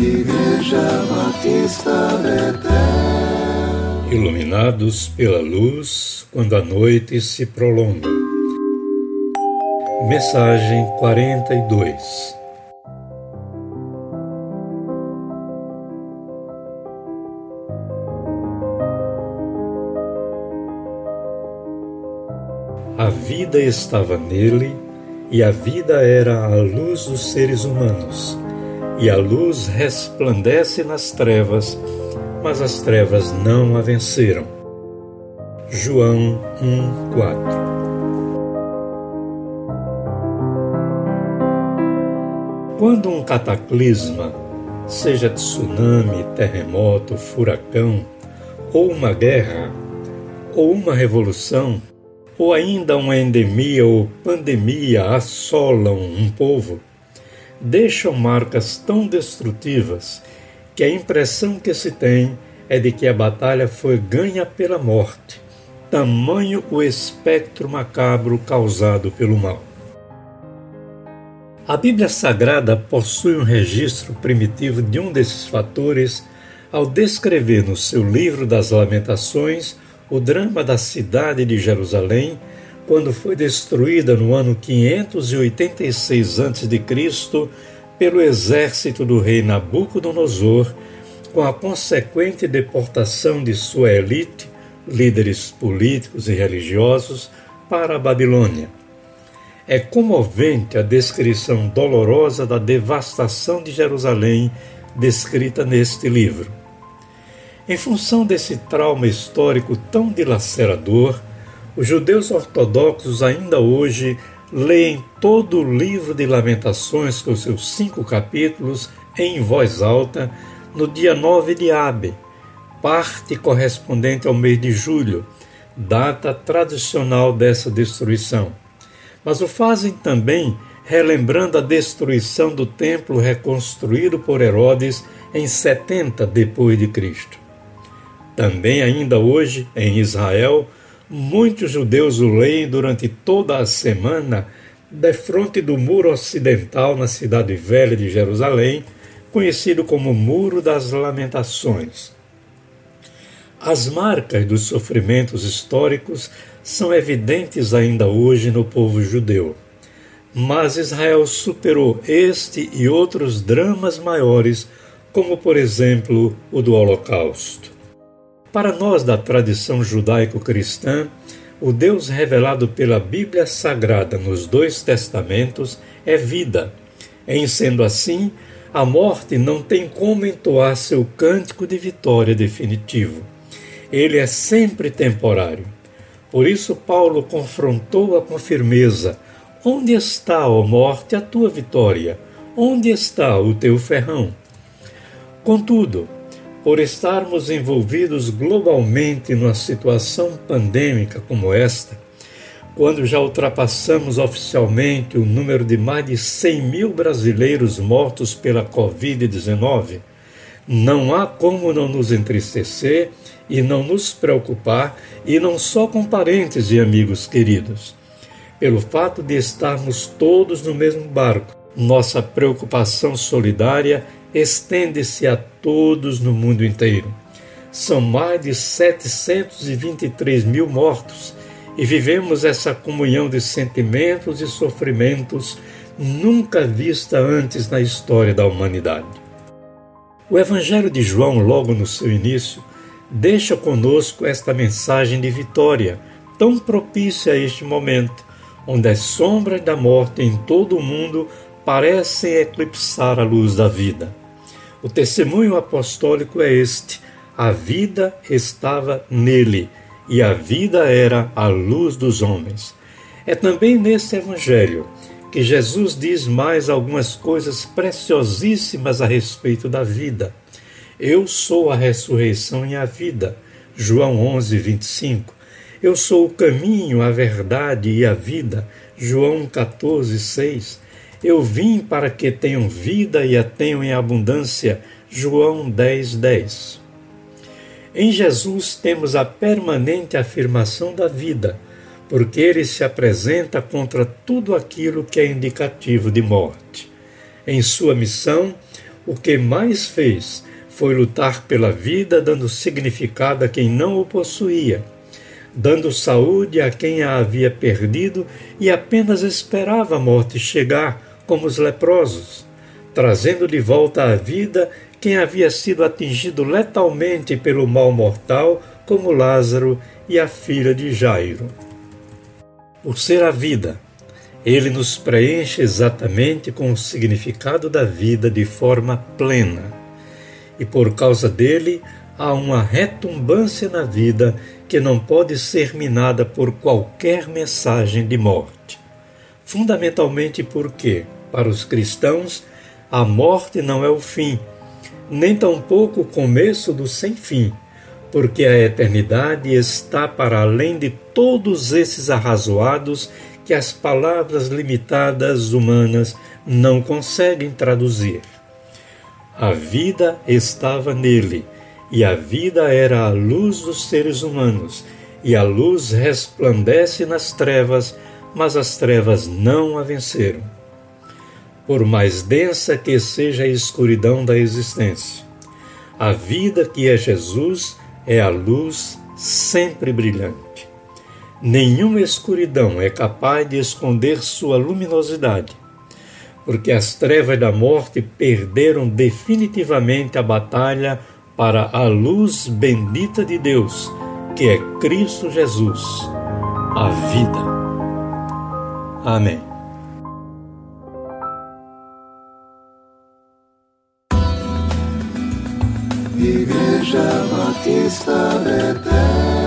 Igreja Batista Betel. Iluminados pela luz quando a noite se prolonga. Mensagem 42 A vida estava nele, e a vida era a luz dos seres humanos. E a luz resplandece nas trevas, mas as trevas não a venceram. João 1:4 Quando um cataclisma, seja tsunami, terremoto, furacão, ou uma guerra, ou uma revolução, ou ainda uma endemia ou pandemia assolam um povo, deixam marcas tão destrutivas que a impressão que se tem é de que a batalha foi ganha pela morte, tamanho o espectro macabro causado pelo mal. A Bíblia Sagrada possui um registro primitivo de um desses fatores ao descrever no seu livro das Lamentações o drama da cidade de Jerusalém, quando foi destruída no ano 586 a.C. pelo exército do rei Nabucodonosor, com a consequente deportação de sua elite, líderes políticos e religiosos, para a Babilônia. É comovente a descrição dolorosa da devastação de Jerusalém descrita neste livro. Em função desse trauma histórico tão dilacerador, os judeus ortodoxos ainda hoje leem todo o livro de Lamentações, com seus cinco capítulos, em voz alta, no dia 9 de Abe, parte correspondente ao mês de julho, data tradicional dessa destruição. Mas o fazem também relembrando a destruição do templo reconstruído por Herodes em 70 depois de Cristo. Também, ainda hoje, em Israel, muitos judeus o leem durante toda a semana defronte do muro ocidental na cidade velha de Jerusalém, conhecido como Muro das Lamentações. As marcas dos sofrimentos históricos são evidentes ainda hoje no povo judeu. Mas Israel superou este e outros dramas maiores, como por exemplo o do Holocausto. Para nós da tradição judaico-cristã, o Deus revelado pela Bíblia Sagrada nos dois testamentos é vida. Em sendo assim, a morte não tem como entoar seu cântico de vitória definitivo. Ele é sempre temporário. Por isso, Paulo confrontou-a com firmeza: Onde está, ó morte, a tua vitória? Onde está o teu ferrão? Contudo, por estarmos envolvidos globalmente numa situação pandêmica como esta, quando já ultrapassamos oficialmente o número de mais de 100 mil brasileiros mortos pela Covid-19, não há como não nos entristecer e não nos preocupar, e não só com parentes e amigos queridos. Pelo fato de estarmos todos no mesmo barco, nossa preocupação solidária estende-se a todos no mundo inteiro. São mais de 723 mil mortos e vivemos essa comunhão de sentimentos e sofrimentos nunca vista antes na história da humanidade. O Evangelho de João, logo no seu início, deixa conosco esta mensagem de vitória, tão propícia a este momento, onde as sombras da morte em todo o mundo parecem eclipsar a luz da vida. O testemunho apostólico é este: a vida estava nele e a vida era a luz dos homens. É também neste evangelho que Jesus diz mais algumas coisas preciosíssimas a respeito da vida. Eu sou a ressurreição e a vida. João 11, 25. Eu sou o caminho, a verdade e a vida. João 14, 6. Eu vim para que tenham vida e a tenham em abundância. João 10, 10. Em Jesus temos a permanente afirmação da vida, porque ele se apresenta contra tudo aquilo que é indicativo de morte. Em sua missão, o que mais fez foi lutar pela vida, dando significado a quem não o possuía, dando saúde a quem a havia perdido e apenas esperava a morte chegar, como os leprosos, trazendo de volta à vida quem havia sido atingido letalmente pelo mal mortal, como Lázaro e a filha de Jairo. Por ser a vida, ele nos preenche exatamente com o significado da vida de forma plena. E por causa dele, há uma retumbância na vida que não pode ser minada por qualquer mensagem de morte. Fundamentalmente porque, para os cristãos, a morte não é o fim, nem tampouco o começo do sem fim, porque a eternidade está para além de todos esses arrazoados que as palavras limitadas humanas não conseguem traduzir. A vida estava nele, e a vida era a luz dos seres humanos, e a luz resplandece nas trevas, mas as trevas não a venceram. Por mais densa que seja a escuridão da existência, a vida que é Jesus é a luz sempre brilhante. Nenhuma escuridão é capaz de esconder sua luminosidade, porque as trevas da morte perderam definitivamente a batalha para a luz bendita de Deus, que é Cristo Jesus, a vida. Amém. žama ti stane te